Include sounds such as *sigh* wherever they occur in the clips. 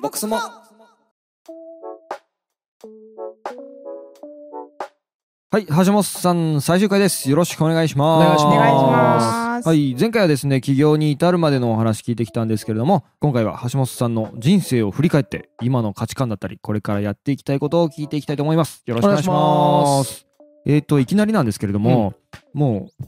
ボックスもはい、橋本さん、最終回です。よろしくお願いします。お願いします。はい、前回はですね、起業に至るまでのお話聞いてきたんですけれども、今回は橋本さんの人生を振り返って、今の価値観だったり、これからやっていきたいことを聞いていきたいと思います。よろしくお願いします。えっ、と、いきなりなんですけれども、もう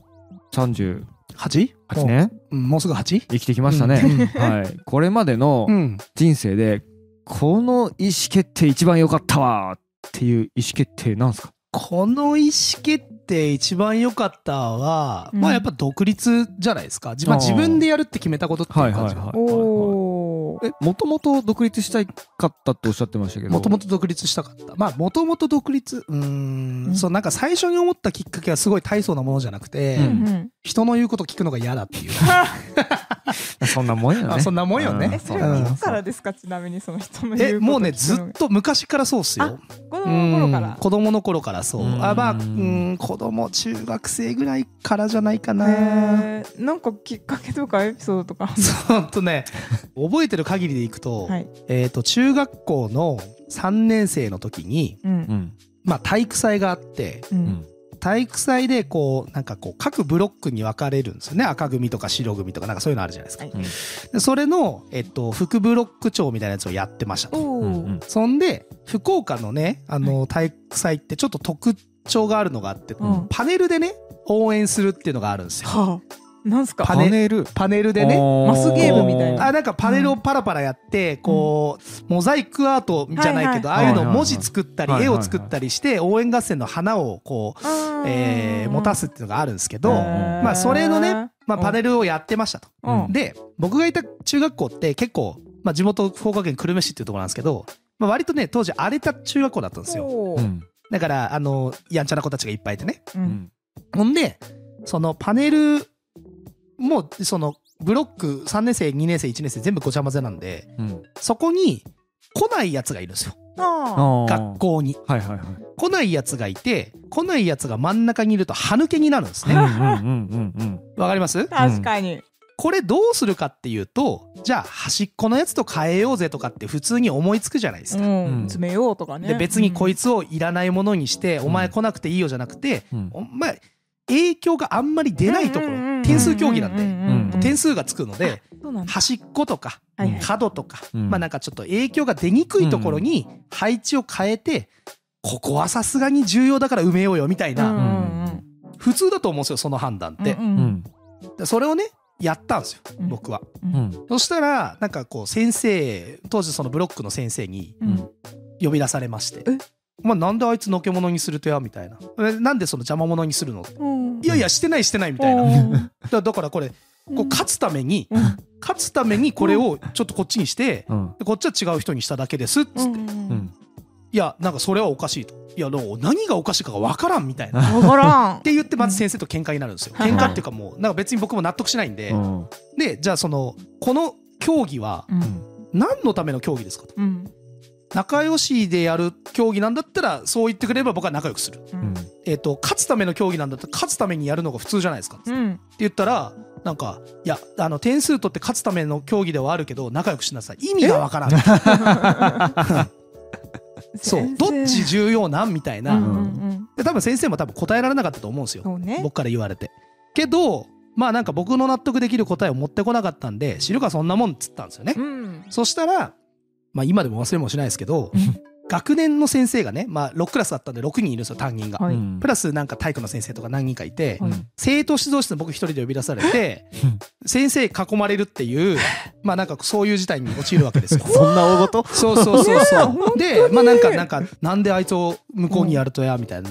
38 8? 年うんもうすぐ 8? 生きてきましたね。はい。これまでのうん。人生で、この意思決定一番良かったわっていう意思決定なんですか？この意思決定一番良かったは、うんまあやっぱ独立じゃないですか。じまあ自分でやるって決めたことっていう感じ。おーえ、もともと独立したいかったっておっしゃってましたけど。もともと独立したかった。まあもともと独立、うーん、そうなんか最初に思ったきっかけはすごい大層なものじゃなくて、うんうん人の言うこと聞くのが嫌だっていう。*laughs* そんなもんよね。あそんなもんよねそれはいつからですかちなみにその人の言え、うこともうね、聞くのがずっと昔からそうっすよ。子供の頃からうん子供の頃からそう。うんあ、まあ、うん、子供、中学生ぐらいからじゃないかな。なんかきっかけとかエピソードとか *laughs* そうとね、覚えてる限りでいくと、はいえっ、と、中学校の3年生の時に。まあ、体育祭があって。体育祭でこう、なんかこう、各ブロックに分かれるんですよね。赤組とか白組とか、なんかそういうのあるじゃないですか。はいでそれの、えっと、副ブロック長みたいなやつをやってましたと。そんで、福岡のね、あの、体育祭ってちょっと特徴があるのがあって、うんパネルでね、応援するっていうのがあるんですよ。はあなんすか？パネネル。パネルでね、マスゲームみたいな。あ、なんかパネルをパラパラやって、こう、モザイクアートじゃないけど、はいはいああいうの文字作ったり、はいはいはい。絵を作ったりして、応援合戦の花をこう、えー持たすっていうのがあるんですけど、まあそれのね、まあパネルをやってましたと。うん。で、僕がいた中学校って結構、まあ地元福岡県久留米市っていうところなんですけど、まあ割とね、当時荒れた中学校だったんですよ。だから、あの、やんちゃな子たちがいっぱいいてね。ううんん。ほんで、そのパネルも、その、ブロック3年生、2年生、1年生全部ごちゃ混ぜなんで、うん。そこに来ないやつがいるんですよ。あ学。校に。はいはいはい。来ないやつがいて、来ないやつが真ん中にいると歯抜けになるんですね。うんうんうんうんうん。わかります？ー確かにこれどうするかっていうと、じゃあ端っこのやつと変えようぜとかって普通に思いつくじゃないですか。うんうん詰めようとかねで別にこいつつをいらないものにして、んお前来なくていいよじゃなくて、うんお前影響があんまり出ないところ、点数競技なんで、うん点数がつくので、端っことか角とか、うん。まあなんかちょっと影響が出にくいところに配置を変えて、ここはさすがに重要だから埋めようよみたいな、普通だと思うんですよその判断って。それをねやったんですようん。僕は。そしたらなんかこう先生当時そのブロックの先生にうん。呼び出されまして。え「まあ、なんであいつのけ者にするとや?」みたいな「えなんでその邪魔者にするの?」うんいやいやしてないしてない」みたいな。うん。だだからこれこう勝つためにうん。勝つためにこれをちょっとこっちにしてうん。でこっちは違う人にしただけですっつって、いうんうん。やなんかそれはおかしいと。いやでも何がおかしいかが分からんみたいな。っわからん。て言ってまず先生と喧嘩になるんですよ。うん。喧嘩っていうかもうなんか別に僕も納得しないんで、うん。でじゃあそのこの競技はうん。何のための競技ですかと。うん。仲良しでやる競技なんだったらそう言ってくれれば僕は仲良くする。えっと勝つための競技なんだったら勝つためにやるのが普通じゃないですか。ってうん言ったらなんかいやあの点数取って勝つための競技ではあるけど仲良くしなさい。意味がわからん。*laughs* そう。どっち重要なんみたいな、うんうんうん。で多分先生も多分答えられなかったと思うんですよ。ね。僕から言われて。けどまあなんか僕の納得できる答えを持ってこなかったんで知るかそんなもんっつったんですよね、うん。そしたらまあ今でも忘れもしないですけどうん学年の先生がねまあ6クラスだったんで6人いるんですよ担任が、はい。うん。プラスなんか体育の先生とか何人かいて、はい。生徒指導室に僕一人で呼び出されて先生囲まれるっていう *laughs* まあなんかそういう事態に陥るわけですよ。*laughs* そんな大事？そうそうそうそう。に？で、まあなんか、なんか、なんであいつを向こうにやるとや、みたいな、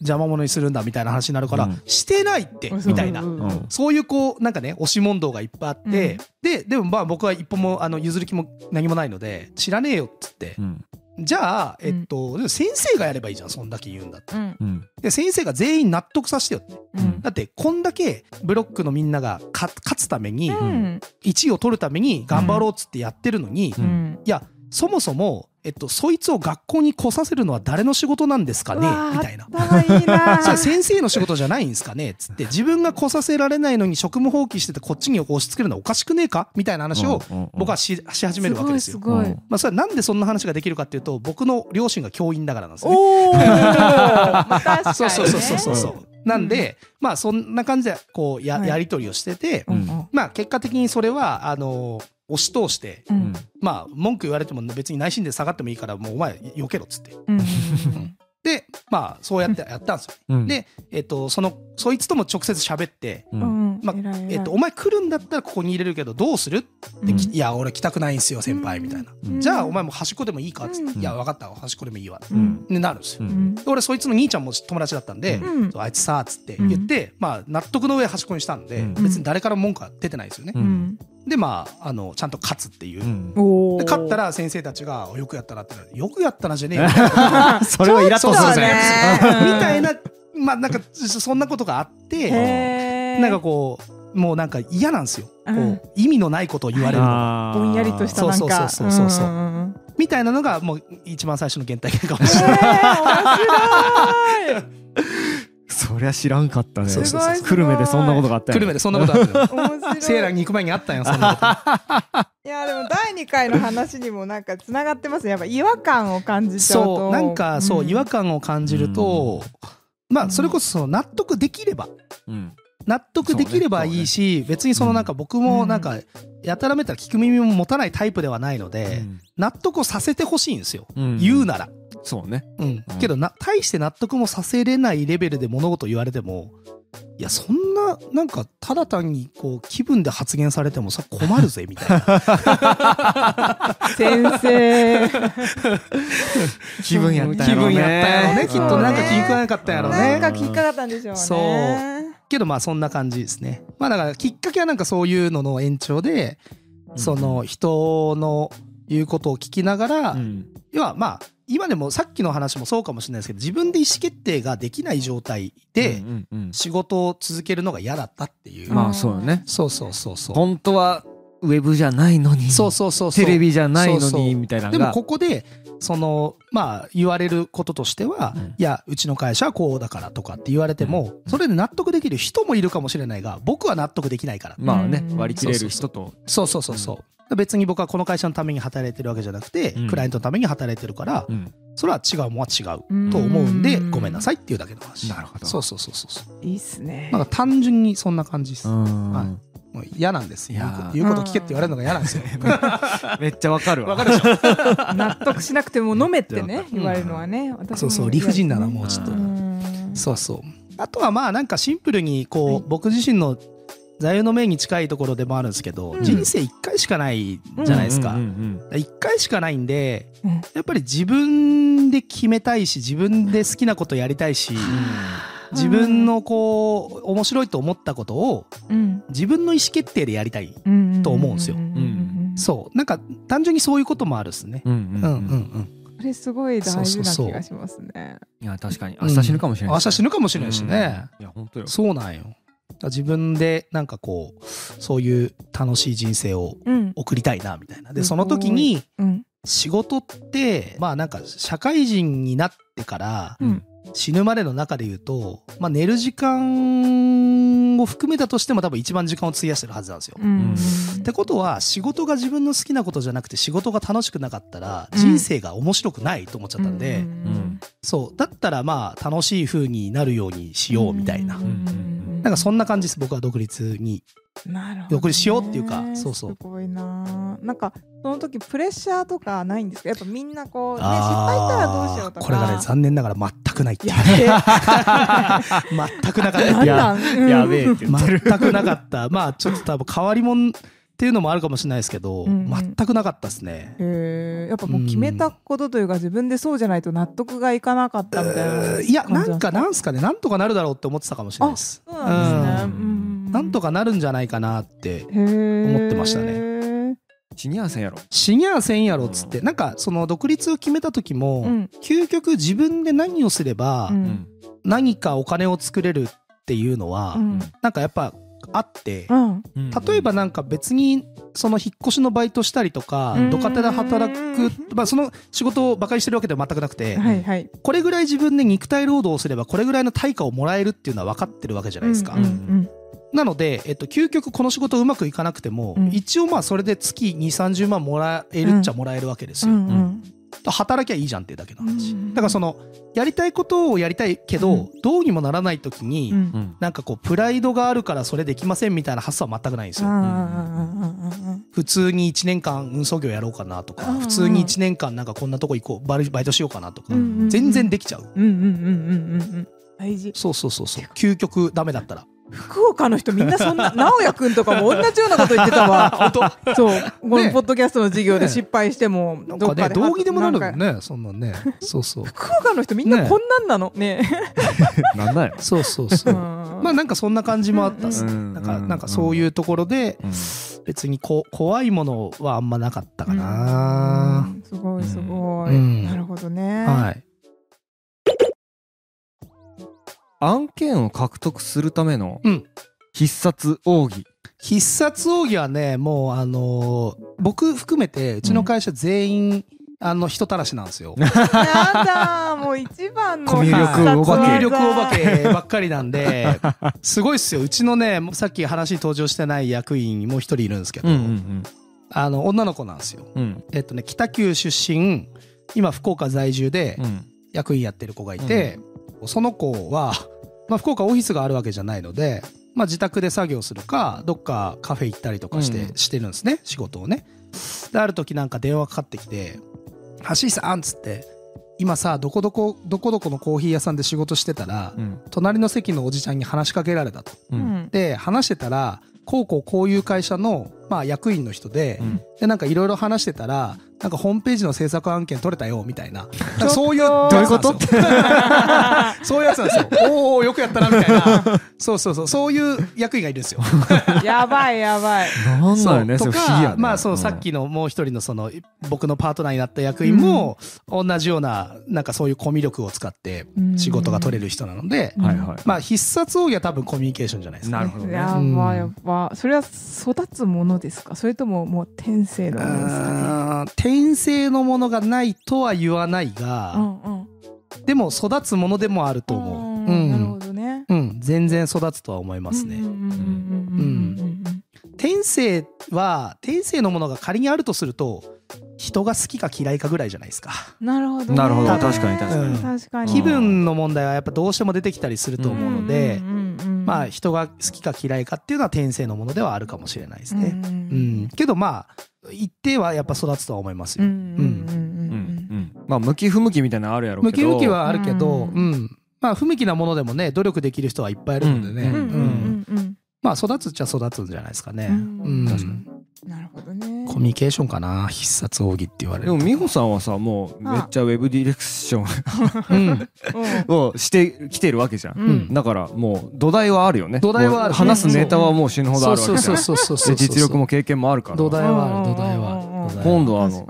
邪魔者にするんだ、みたいな話になるから、うん。してないって、みたいな。う。ん。そういうこう、なんかね、押し問答がいっぱいあって、で、でもまあ僕は一歩も、あの、譲る気も何もないので、知らねえよっつってう、ん。じゃあ、えっと、でも先生がやればいいじゃん、そんだけ言うんだって。うんうん。で、先生が全員納得させてよって。うんだって、こんだけブロックのみんなが勝勝つために、うん1位を取るために頑張ろうっつってやってるのに、ううんいや、そもそも、えっと、そいつを学校に来させるのは誰の仕事なんですかね？みたいな。頭いいな *laughs* それ先生の仕事じゃないんですかね？つって自分が来させられないのに職務放棄しててこっちに押し付けるのはおかしくねえか？みたいな話を僕はしし始めるわけですよ。すごいすごい。まあ、それはなんでそんな話ができるかっていうと僕の両親が教員だからなんですね。ね、そうそうそうそうそう。そう。なんで、まあそんな感じでこうや,、はい。やり取りをしてて、うんうんまあ結果的にそれはあの押し通して、ううん。んまあ文句言われても別に内心で下がってもいいからもうお前避けろっつって。うん。でまあそうやってやったんですよ。うん。でえっとそのそいつとも直接喋って。ううん。んまあえっと、お前来るんだったらここに入れるけどどうするってき、うん。いや俺来たくないんすよ先輩みたいな、うん。じゃあお前も端っこでもいいかっつって、うん。いや分かった端っこでもいいわって、なるんですよ、うん。うんで俺そいつの兄ちゃんも友達だったんで、あいつさっつって言って、まあ納得の上端っこにしたんで、うん。別に誰からも文句は出てないですよね、でまああのちゃんと勝つっていう、うん。で勝ったら先生たちが「よくやったな」って言ったらよくやったな」じゃねえよそれはイラッとするね。*laughs* みたいなまあなんかそんなことがあってなんかこうもうなんか嫌なんですよ、うん。こう意味のないことを言われるぼんやりとしたなんか。そうそうそうそうそうう。んうんうんみたいなのがもう一番最初の原体験かもえしれない。ー、面そりゃ知らんかったね。そうそうそう久留米でそんなことがあったよ久留米でそんなことあったよ。白 *laughs* い面白い。セーラーに行く前にあったんよそんなこと。*laughs* いやでも第2回の話にもなんかつながってますね。やっぱ違和感を感じちゃうと。そうなんかそう違和感感を感じると、まあそれこそその納得できれば。うん納得できればいいし、別にそのなんか僕もなんかやたらめったら聞く耳も持たないタイプではないので、納得をさせてほしいんですよ、うん。言うなら。そうね。うん、けどな大して納得もさせれないレベルで物事言われてもいやそんななんかただ単にこう気分で発言されてもさ困るぜみたいな。*laughs* 先生。*laughs* 気分やった気やろうね分やったやろうねきっとなんか気に食わなかったんやろうなんねかきっかかったんでしょうね。そうけどまあそんな感じですね。まあだからきっかけはなんかそういうのの延長でその人の言うことを聞きながら、うん。要はまあ今でもさっきの話もそうかもしれないですけど自分で意思決定ができない状態で仕事を続けるのが嫌だったっていう、まあそうよね。そうそうそうそう。本当はウェブじゃないのに。そうそうそうそう。テレビじゃないのそうそう。にみたいなのでもがここでそのまあ言われることとしては、うん。いやうちの会社はこうだからとかって言われても、うん。それで納得できる人もいるかもしれないが僕は納得できないから、まあねうん。割り切れる人と。そうそうそうそう、別に僕はこの会社のために働いてるわけじゃなくて、うん。クライアントのために働いてるから、うん。それは違うもんは違ううん。と思うんでごめんなさいっていうだけの話。なるほど。そうそうそうそうそう。いいっすね。なんか単純にそんな感じです、うん。はいもう嫌なんです。言うこと言うこと聞けって言われるのが嫌なんですよ。*laughs* めっちゃわかるわ。わかるでしょ？納得しなくても飲めってねうん。言われるのはね私もそうそう理不尽なのはもうちょっと。うん。そうそう。あとはまあなんかシンプルにこう、はい。僕自身の座右の銘に近いところでもあるんですけど、うん。人生一回しかないじゃないですか。うんうんうん一回しかないんでうん。やっぱり自分で決めたいし自分で好きなことやりたいし自分のこう面白いと思ったことをうん。自分の意思決定でやりたいうんと思うんですよ。ん。そう。なんか単純にそういうこともあるっすね。うんうんうん。うんうんそれすごい大事な気がしますね。いや確かに。明日死ぬかもしれない明日死ぬかもしれないしね、いや本当よ。そうなんよ。自分でなんかこうそういう楽しい人生をうん。送りたいなみたいな。でその時にうん。仕事ってまあなんか社会人になってからうん死ぬまでの中で言うと、まあ、寝る時間を含めたとしても多分一番時間を費やしてるはずなんですよ。うん。ってことは仕事が自分の好きなことじゃなくて仕事が楽しくなかったらうん。人生が面白くないと思っちゃったんで、ん。そう。だったらまあ楽しい風になるようにしようみたいな、うん。うんなんかそんな感じです僕は独立に。なるほどね。独立しようっていうかそうそう。すごいな。なんかその時プレッシャーとかないんですか？やっぱみんなこうね失敗したらどうしようとか。これがね残念ながら全くないっていう。*laughs* 全くなかったややべえって言ってる。全くなかった。まあちょっと多分変わり者っていうのもあるかもしれないですけど、うんうん。全くなかったですね。へえやっぱもう決めたことというか自分でそうじゃないと納得がいかなかったみたいな、いやなんかなんすかね。なんとかなるだろうって思ってたかもしれないです。そうなんですね、ううんなんとかなるんじゃないかなって思ってましたね。シニアせんやろ。死にゃせんやろっつって。なんかその独立を決めた時も、うん。究極自分で何をすればうん。何かお金を作れるっていうのは、うん。なんかやっぱあって、うん。例えばなんか別にその引っ越しのバイトしたりとかうん。土方で働く、まあ、その仕事を馬鹿にしてるわけでは全くなくて、はいはい。これぐらい自分で肉体労働をすればこれぐらいの対価をもらえるっていうのは分かってるわけじゃないですか。うんうんなので、えっと、究極この仕事うまくいかなくても、うん。一応まあそれで月2、30万もらえるっちゃもらえるわけですうよ。ん。うん働きゃいいじゃんっていうだけの話。うんだからその、やりたいことをやりたいけど、うんどうにもならない時に、うんうんなんかこう、プライドがあるからそれできませんみたいな発想は全くないんですよ。あ普通に1年間運送業やろうかなとか、うん普通に1年間なんかこんなとこ行こう、バイバイトしようかなとか、うん全然できちゃう。そうそうそうそう。究極ダメだったら。福岡の人みんなそんな *laughs* 直哉くんとかも同じようなこと言ってたわ。*laughs* そう。このポッドキャストの授業で失敗してもどっかで道義でもなるもんね、そんなんね。そうそう。福岡の人みんなこんなんなの？ね。*laughs* なんだよそうそうそう。ままあなんかそんな感じもあったっすね。うん。なんか、なんかそういうところで、うん。別にこ怖いものはあんまなかったかな。すごいすごい、うん。なるほどね、はい。案件を獲得するためのうん。必殺奥義。必殺奥義はね、もうあのー僕含めて、うちの会社全員、あの、人たらしなんですよ。*laughs* やだーもう一番のコミュ力お化け。コミュ力お化化けばっかりなんで、*laughs* すごいっすよ。うちのね、さっき話に登場してない役員もう一人いるんですけど、うんうんあの、女の子なんですよ。うん。うんえっとね、北九出身、今福岡在住でうん。役員やってる子がいて、その子は、まあ福岡オフィスがあるわけじゃないので、まあ自宅で作業するか、どっかカフェ行ったりとかして、うん。してるんですね、仕事をね。で、ある時なんか電話かかってきて、橋井さんっつって、今さ、どこどこ、どこどこのコーヒー屋さんで仕事してたら、うん。隣の席のおじちゃんに話しかけられたと。ううんん。で、話してたら、こうこうこういう会社の、まあ役員の人で、うん。で、なんかいろいろ話してたら、なんかホームページの制作案件取れたよ、みたいな。そういう、どういうこと？*laughs* そういうやつなんですよ。おおよくやったな、みたいな。*laughs* そうそうそう、そういう役員がいるんですよ。*laughs* やばいやばい。なんだよねそか、れ不思議やね。まあそう、ん。さっきのもう一人のその、僕のパートナーになった役員も、同じような、なんかそういうコミュ力を使って仕事が取れる人なので、はいはい。まあ必殺奥義は多分コミュニケーションじゃないですか、ね。なるほどね。やばいやばそれは育つものですか？それとももう天性のものですかね？転生のものがないとは言わないが、うんうん。でも育つものでもあると思う。うんうん。なるほどね。うん、全然育つとは思いますね。うんうんうんうんうんうん。天性は、天性のものが仮にあるとすると、人が好きか嫌いかぐらいじゃないですか。なるほどね。なるほど。確かに確かに。確かに。気分の問題はやっぱどうしても出てきたりすると思うので、うんうんうんまあ人が好きか嫌いかっていうのは天性のものではあるかもしれないですね。うん。うん。けどまあ、一定はやっぱ育つとは思いますよ。うんうんうんうんうんまあ向き不向きみたいなのあるやろうけど向き向きはあるけど、ううんん。まあ不向きなものでもね、努力できる人はいっぱいいるのでね。ううんうんうんうんまあ育つっちゃ育つんじゃないですかね。うんうん。確かになるほどね。コミュニケーションかな必殺奥義って言われると。でも美穂さんはさもうめっちゃウェブディレクションうん。*laughs* をしてきてるわけじゃん。だからもう土台はあるよね。土台は話すネタはもう死ぬほどあるわけじゃん。そうそうそうそう。で実力も経験もあるから。土台はある土台はある今度はあの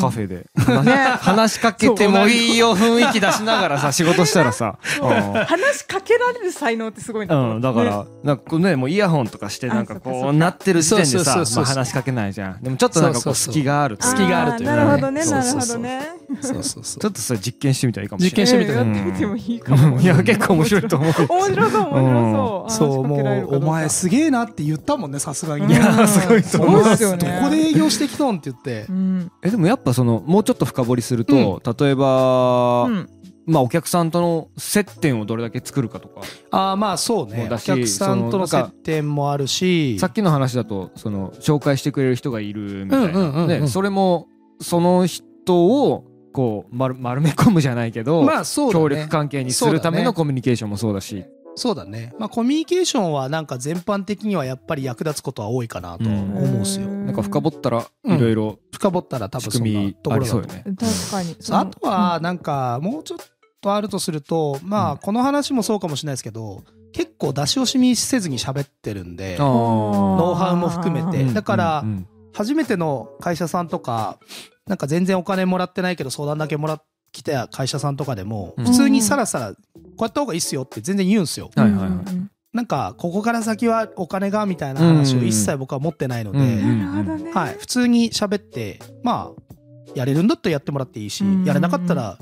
カフェで。ね。話しかけてもいいよ雰囲気出しながらさ仕事したらさ。話しかけられる才能ってすごいなうん、だから、なんかね、もうイヤホンとかして、なんかこうなってる時点でさ、話しかけないじゃん。でもちょっとなんかこそう隙がある隙があるというなるほどね。なるほどねそうそうそう。ちょっとそれ実験してみたらいいかもしれない。実験してみてえーやってみてもいいかもいや、結構面白いと思う。よ。面白そう面白そう。そうもうお前すすげえなって言ったもんねさすがに。いや *laughs* すごいとす思う。ごいっすよね。どこで営業してきたんって言って。うん。え、でもやっぱその、もうちょっと深掘りすると、例えば、うん。まあお客さんとの接点をどれだけ作るかとか、ああまあそうね。お客さんとの接点もあるし。さっきの話だと、その、紹介してくれる人がいるみたいうんうんうんうな。それも、その人を、こう、丸丸め込むじゃないけど、まあそうだね。協力関係にするためのコミュニケーションもそうだし、そうだね。まあコミュニケーションはなんか全般的にはやっぱり役立つことは多いかなとは思うんですよ。なんか深掘ったらうん。いろいろ深掘ったら多分そんな仕組みところだと。ね。確かに。あとはなんかもうちょっとあるとするとまあこの話もそうかもしれないですけど結構出し惜しみせずに喋ってるんでノノウハウも含めて。だからうん。初めての会社さんとかなんか全然お金もらってないけど相談だけもらってきた会社さんとかでもうん。普通にさらさらこうやった方がいいっすよって全然言うんすよ。はいはいはい。ななんかここから先はお金がみたいな話を一切僕は持ってないので、うん。なるほどね。はい、普通に喋ってまあやれるんだったらやってもらっていいし、うん。やれなかったら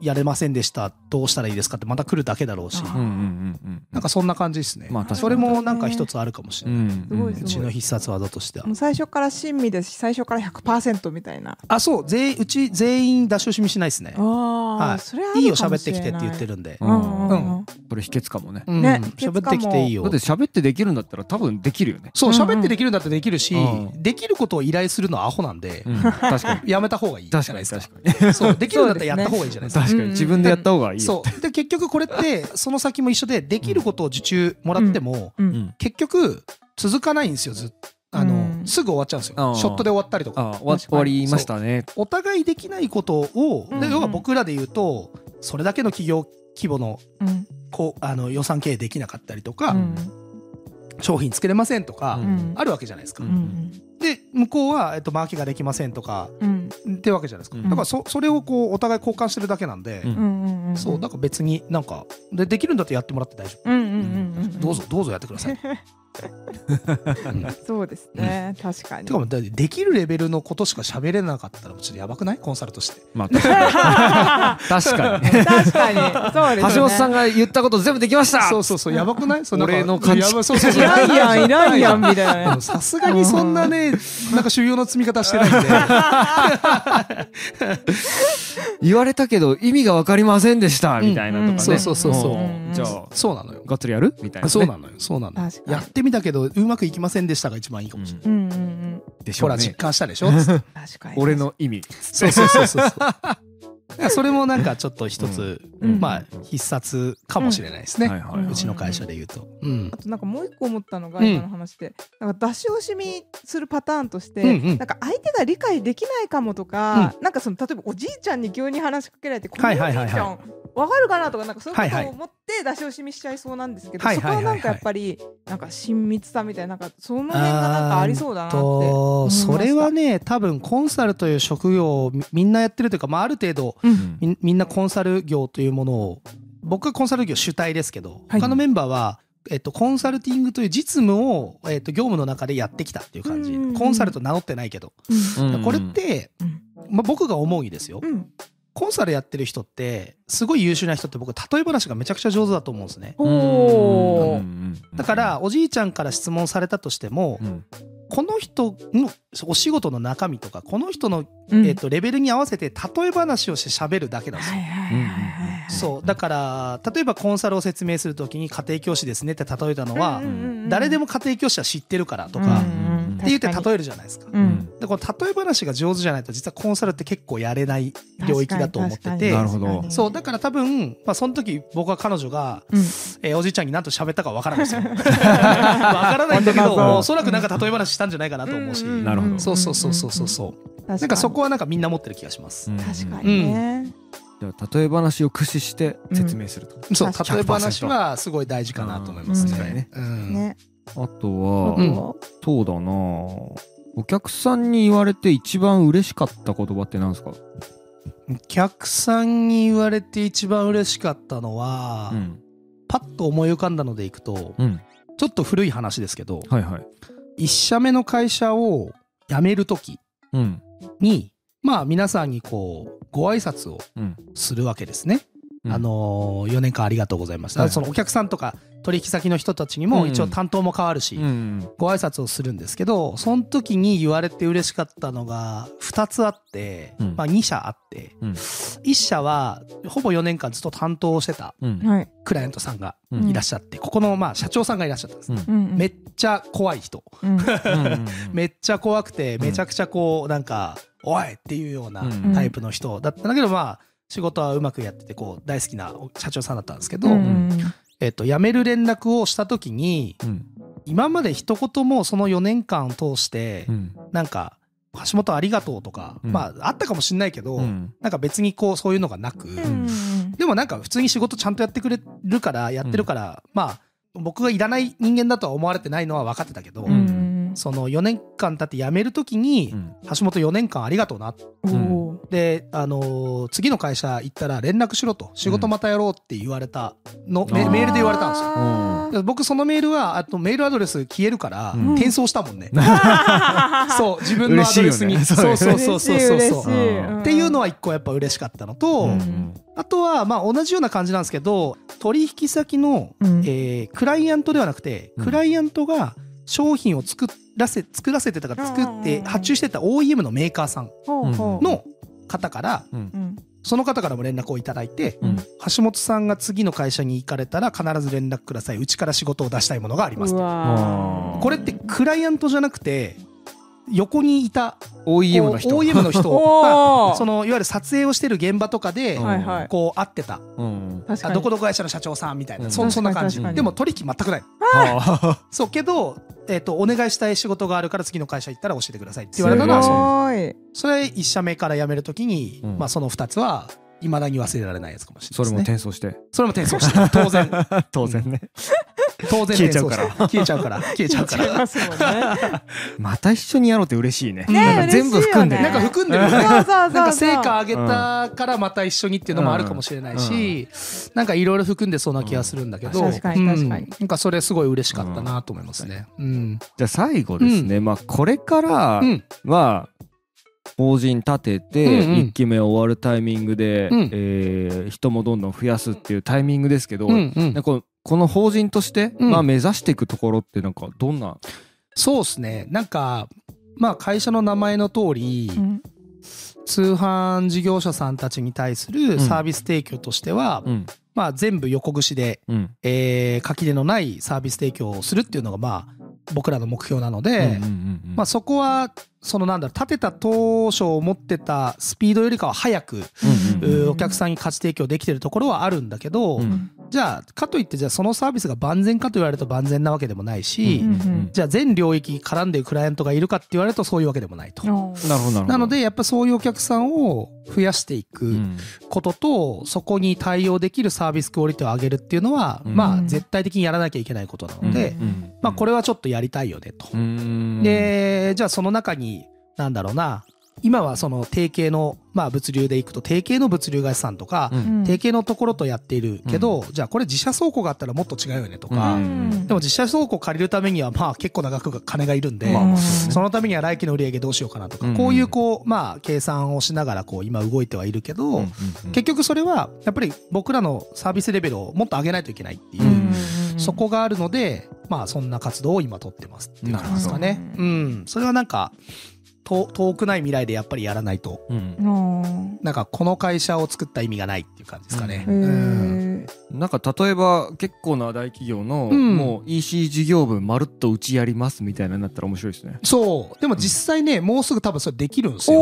やれませんでしたどうしたらいいですかってまた来るだけだろうし、あうんうんうんうん。なんかそんな感じですね、まあそれもなんか一つあるかもしれない、うちの必殺技としては。もう最初から親身ですし、最初から100%みたいな。あそう。全員うち全員出し惜しみしないですね。ああ、はい。それはあるい。いよ喋ってきてって言ってる。るんで、ううんん。うんうん。それ秘訣かもね。うん。ね喋ってきていいよ。だって喋ってできるんだったら多分できるよね。そう喋ってできるんだってできるし、うん。できることを依頼するのはアホなんで、うん。確かに。*laughs* やめた方がいい。じゃ確かにないですか確かに。そうできるんだったらやった方がいいじゃないですか確かに。自分でやった方がいいよそう。で結局これって *laughs* その先も一緒でできることを受注もらっても、結局続かないんですよずっあの、うん。すぐ終わっちゃうんですよ。ショットで終わったりとか。あ終わりましたね。お互いできないことを、要は僕らで言うとそれだけの企業規模のうん。こうあの予算経営できなかったりとか、うん。商品作れませんとか、うん。あるわけじゃないですか。で向こうは、えっと、マーケができませんとかうんってわけじゃないですか。うんだからそそれをこうお互い交換してるだけなんで、うんうんうんうんそうだから別になんかでできるんだってやってもらって大丈夫。どうぞどうぞやってください。うんそうですね。確かに。てかもできるレベルのことしか喋れなかったらちょっとやばくないコンサルとして。まあ *laughs* 確かに。確かに。確かにそうですね。橋本さんが言ったこと全部できました。そうそうそうやばくない？そうなんか俺の価値やばそうそうそう。いらんやんいらんやんみたいな。さすがにそんなねなんか修行の積み方してないんで。*laughs* 言われたけど意味が分かりませんでしたみたいなとかね、うん。そうそうそうそう。ん。じゃあそうなのよ。がっつりやる？みたいな、ね、そうなのよ。そうなのよ。確かに。やってみたけどうまくいきませんでしたが一番いいかもしれない。うんうんうん。うんでしょうね。ほら実感したでしょ？つって確かに。俺の意味。そうそうそうそう。そうそれもなんかちょっと一つ、うん。まあ必殺かもしれないですね、はいはいはい。うちの会社で言うと、うん。あとなんかもう一個思ったのがうん。今の話で、なんか出し惜しみするパターンとして、うんうん。なんか相手が理解できないかもとか、なんかその例えばおじいちゃんに急に話しかけられて、このおじいちはいはいはい。はいゃんわかるかなとかなんかそういうことを思って出し惜しみしちゃいそうなんですけど、はいはいはいはい。そこはなんかやっぱりなんか親密さみたいななんかその辺がなんかありそうだなって。それはね多分コンサルという職業をみみんなやってるというか、まあ、ある程度うん。みみんなコンサル業というものを僕はコンサル業主体ですけどはい他のメンバーは、えっと、コンサルティングという実務を、えっと、業務の中でやってきたっていう感じ。うん。うんうんコンサルと名乗ってないけど、うんうん。これって、うん。まあ、僕が思うにですよ、うんコンサルやってる人ってすごい優秀な人って僕例え話がめちゃくちゃ上手だと思うんですね。だからおじいちゃんから質問されたとしても、うん。この人のお仕事の中身とかこの人の、うん。えっとレベルに合わせて例え話をして喋るだけなんですよ。はいはいはいはいはい。そう。だから例えばコンサルを説明するときに家庭教師ですねって例えたのは、うんうんうんうん。誰でも家庭教師は知ってるからとうんか、うんって言って例えるじゃないですか。うん。でこの例え話が上手じゃないと実はコンサルって結構やれない領域だと思ってて。なるほど。そうだから多分、まあ、その時僕は彼女が、うん。えーおじいちゃんに何と喋ったかわからないですよ。*laughs* わからないんだけどおそらくなんか例え話したんじゃないかなと思うし、なるほど。そうそうそうそうそうそう。なんかそこはなんかみんな持ってる気がします。うん。確かにね、じゃあ例え話を駆使して説明すると、そう確かに例え話はすごい大事かなと思いますうん。ね。うん。ねあとは、うんは？そうだな。お客さんに言われて一番嬉しかった言葉って何ですか、お客さんに言われて一番嬉しかったのは、うん。パッと思い浮かんだのでいくと、うん、ちょっと古い話ですけど、はいはい、一社目の会社を辞める時うん。にまあ皆さんにこうご挨拶をうん。するわけですね。うん。あのー、4年間ありがとうございました、はい。そのお客さんとか取引先の人たちにも一応担当も変わるし、うん。ご挨拶をするんですけどその時に言われて嬉しかったのが2つあって、うん。まあ、2社あって、うん。1社はほぼ4年間ずっと担当をしてたクライアントさんがうん。いらっしゃって、ここのまあ社長さんがいらっしゃったんです、うん。うんめっちゃ怖い人。*laughs* *laughs* めっちゃ怖くてめちゃくちゃこうなんか「おい!」っていうようなうん。タイプの人だったんだけどまあ仕事はうまくやっててこう大好きな社長さんだったんですけど、うん。えっと、辞める連絡をした時にうん。今まで一言もその4年間を通してうん。なんか「橋本ありがとう」とか、うん。まああったかもしんないけど、うん。なんか別にこうそういうのがなく、うん。でもなんか普通に仕事ちゃんとやってくれるからやってるから、まあ僕がいらない人間だとは思われてないのは分かってたけど、その4年間経って辞める時に、うん。橋本4年間ありがとうなおーで、あのー次の会社行ったら連絡しろと、仕事またやろうって言われたの、メあーメールで言われたんですよ。僕そのメールは、あとメールアドレス消えるから、うん。転送したもんね。ー *laughs* *laughs* そう、自分のアドレスに。嬉しいよね。そうそうそうそう。そう。っていうのは一個やっぱ嬉しかったのと、うんあとはまあ同じような感じなんですけど、取引先の、うん。えークライアントではなくて、うん。クライアントが商品を作らせ、作らせてたから作ってうん。発注してた OEM のメーカーさんの方から、うん。その方からも連絡をいただいて、うん。橋本さんが次の会社に行かれたら必ず連絡ください。うちから仕事を出したいものがありますこれってクライアントじゃなくて、横にいた OEM の人。OEM の人。*laughs* そのいわゆる撮影をしてる現場とかでこう会ってた。うん。どこどこ会社の社長さんみたいな、うん。そそんな感じ。でも取引全くない。あ *laughs* そうけど、えっとお願いしたい仕事があるから次の会社行ったら教えてくださいって言われたのはそれ1社目から辞めるときに、うん。まあ、その2つはいまだに忘れられないやつかもしれそれもないですね。転送して。それも転送して。る当然。*laughs* 当然ね当然消えちゃうから。消えちゃうから。消えちゃうから。*laughs* また一緒にやろうって嬉しいね。ねなんか全部含んでる。なんか含んでる。なんか成果上げたからまた一緒にっていうのもあるかもしれないし、なんかいろいろ含んでそうな気がするんだけど、うん確かに確かに。うんなんかそれすごい嬉しかったなと思いますね。うん。じゃあ最後ですね。まあこれからうん。は法人立ててうんうん。1期目終わるタイミングでうん。えー人もどんどん増やすっていうタイミングですけどうんうん。このこの法人としてうん。まあ目指していくところってなんかどんな？そうですね。なんか、まあ会社の名前の通り、うん。通販事業者さんたちに対するサービス提供としては、うん。まあ全部横串で、うん。えー、垣根のないサービス提供をするっていうのがまあ僕らの目標なので、まあそこは、そのなんだろう、立てた当初を持ってたスピードよりかは早く、お客さんに価値提供できてるところはあるんだけど、うんじゃあ、かといって、じゃあそのサービスが万全かと言われると万全なわけでもないし、うんうんじゃあ全領域絡んでるクライアントがいるかって言われるとそういうわけでもないと。うん。なるほどなるほど。なので、やっぱそういうお客さんを増やしていうくん。ことと、そこに対応できるサービスクオリティを上げるっていうのは、うん。まあ絶対的にやらなきゃいけないことなので、うんうん。まあこれはちょっとやりたいよねと。うん。で、じゃあその中に、なんだろうな、今はその定型の、まあ物流でいくと定型の物流会社さんとか、うん。定型のところとやっているけど、じゃあこれ自社倉庫があったらもっと違うよねとか、うん。でも自社倉庫借りるためにはまあ結構な額が金がいるんで、そのためには来期の売り上げどうしようかなとか、うん。こういうこう、まあ計算をしながらこう今動いてはいるけど、うん。うん。うん結局それはやっぱり僕らのサービスレベルをもっと上げないといけないっていう、うん。そこがあるので、まあそんな活動を今取ってますっていう感じですかね。うん。それはなんか、と遠くない未来でやっぱりやらないと、うんうんなんかこの会社を作った意味がないっていう感じですかね。へうん。ーなんか例えば結構な大企業のうんもう EC 事業部まるっとうちやりますみたいなのになったら面白いですね。そう。でも実際ね、もうすぐ多分それできるんですよ。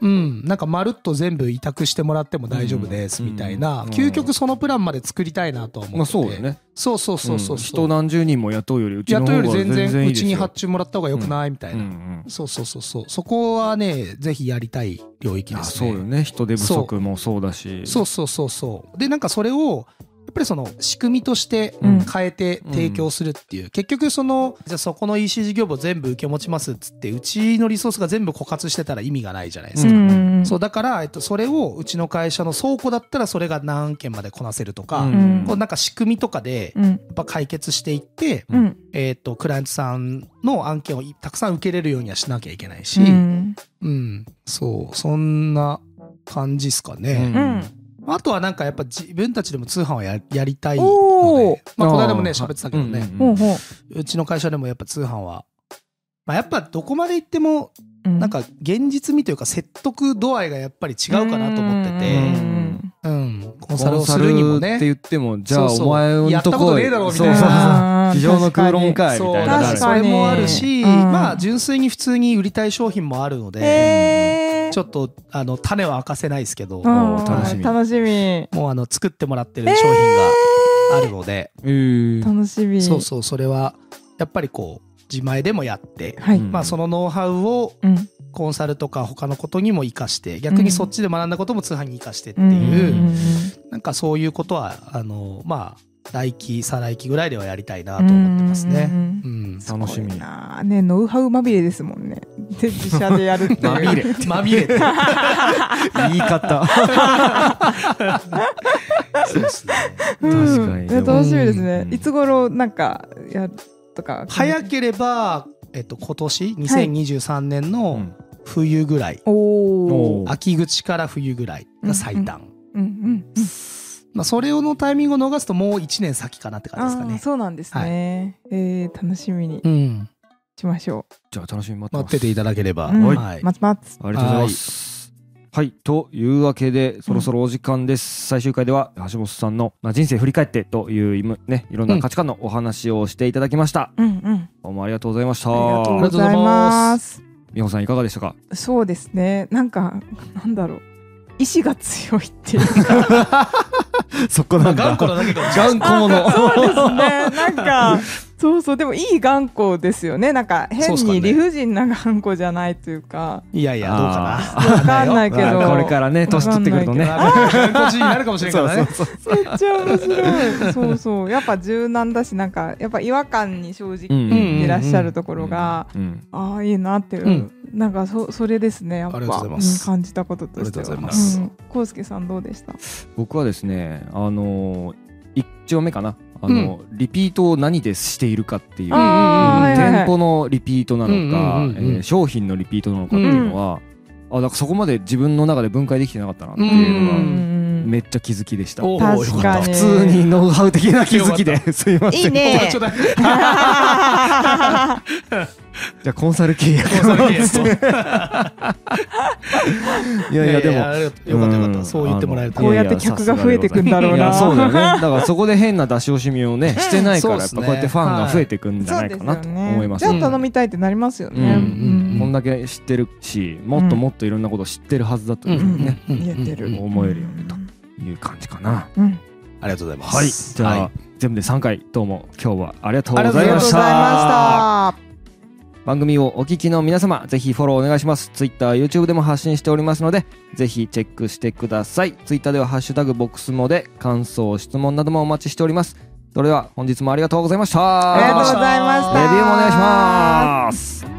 うん。なんかまるっと全部委託してもらっても大丈夫ですみたいな、うん究極そのプランまで作りたいなとは思ってて。まあそうだよ。ね。そうそうそうそう。ん人何十人も雇うよりうちの雇うより方が全然全然いいうですよちに発注もらった方がよくないみたいな。うんうんそうそうそうそう。そこはね、ぜひやりたい領域であすね。そうよね人手不足もそうだしそうそうそうそう。で、なんかそれを、やっぱりその仕組みとしてうん。変えて提供するっていう、結局その、じゃあそこの EC 事業部を全部受け持ちますっつって、うちのリソースが全部枯渇してたら意味がないじゃないですか。うんそう、だから、えっと、それをうちの会社の倉庫だったらそれが何件までこなせるとか、うん。こうなんか仕組みとかで、うん。やっぱ解決していって、うん。えっと、クライアントさんの案件をたくさん受けれるようにはしなきゃいけないし、ううん、んそう、そんな感じっすかね。あとはなんかやっぱ自分たちでも通販をややりたいので、まあ、この間もね、喋ってたけどね、うんうんほうちの会社でもやっぱ通販は、まあ、やっぱどこまで行っても、うなんか現実味というか説得度合いがやっぱり違うかなと思ってうて、んうん、コンサルをするにもね。って言ってもじゃあお前のとこやったことねえだろみたいな。そうそうそう。あー机上の空論かいみそう、たいなそれもあるし、まあ純粋に普通に売りたい商品もあるので、ちょっとあの種は明かせないですけど、楽しみ。楽しみ。もうあの作ってもらってる商品があるので、えー。楽しみ。そうそう、それはやっぱりこう自前でもやって、はい。うん。まあそのノウハウをうん。コンサルとか他のことにも活かして、逆にそっちで学んだことも通販に活かしてっていう、うん。うん。なんかそういうことは、あの、まあ、来期、再来期ぐらいではやりたいなと思ってますね。うん。うん。楽しみ。なねノウハウまみれですもんね。で自社でやるっていう。まみれ。*laughs* まみれって。*laughs* 言い方。そうですね。うん。確かに。いや楽しみですね、うん。いつ頃なんかやるとか。早ければ、えっと、今年？2023年うのん。冬ぐらい、おおお秋口から冬ぐらいが最短、うんうんうん。まあ、それのタイミングを逃すともう1年先かなって感じですかね。そうなんですね、えー楽しみにうん。しましょじゃあ楽しみに待ってます。待ってていただければ、う、うん。はい。待つ待つありがとうございます。はい。というわけで、そろそろお時間です。最終回では、橋本さんの、まあ、人生振り返ってという、今ね、いろんな価値観のお話をしていただきました。うんうんどうもありがとうございました。ありがとうございまます美穂さんいかがでしたか？そうですねなんかなんだろう意志が強いっていうか *laughs* そこまあ頑固なだけかもしれない頑固者。そうですねなんか *laughs* そうそうでもいい頑固ですよね。なんか変に理不尽な頑固じゃないというか。いやいやどうかな。わかんないけど。ま *laughs* あこれからね、年取ってくるとね。頑固人になるかもしれんからね。そうそうそうめっちゃ面白い。そうそう。やっぱ柔軟だしなんかやっぱ違和感に正直うんいらっしゃるところが、うん。ああいいなっていう、うん。なんかそそれですねやっぱ。うん感じたこととしては。ありがとうん、康介さんどうでした？僕はですね、あのー、一丁目かな。あの、リピートを何でしているかっていう。うん店舗のリピートなのか、うんうんうんうん。えー商品のリピートなのかっていうのは、あだからそこまで自分の中で分解できてなかったなっていうのが、うん。めっちゃ気づきでした。おー確かに。普通にノウハウ的な気づきですいません。いいねじゃあコンサル契約コンサル契約といやいやでも。よかったよかった。そう言ってもらえるとこうやって客が増えてくんだろうな。そうだよね。*laughs* だからそこで変な出し惜しみをねしてないからやっぱこうやってファンが増えてくんじゃないかな。と思います。じゃあ頼みたいってなりますよね、こんだけ知ってるしもっともっといろんなこと知ってるはずだとね。思えるようにという感じかな。うん。ありがとうございます。はい。じゃあはい。全部で3回どうも今日はありがとうごありがとうございました番組をお聞きの皆様ぜひフォローお願いします。Twitter、YouTube でも発信しておりますのでぜひチェックしてください。Twitter ではハッシュタグボックスモで感想質問などもお待ちしております。それでは本日もありがとうございました。ありがとうございました。レビューもお願いします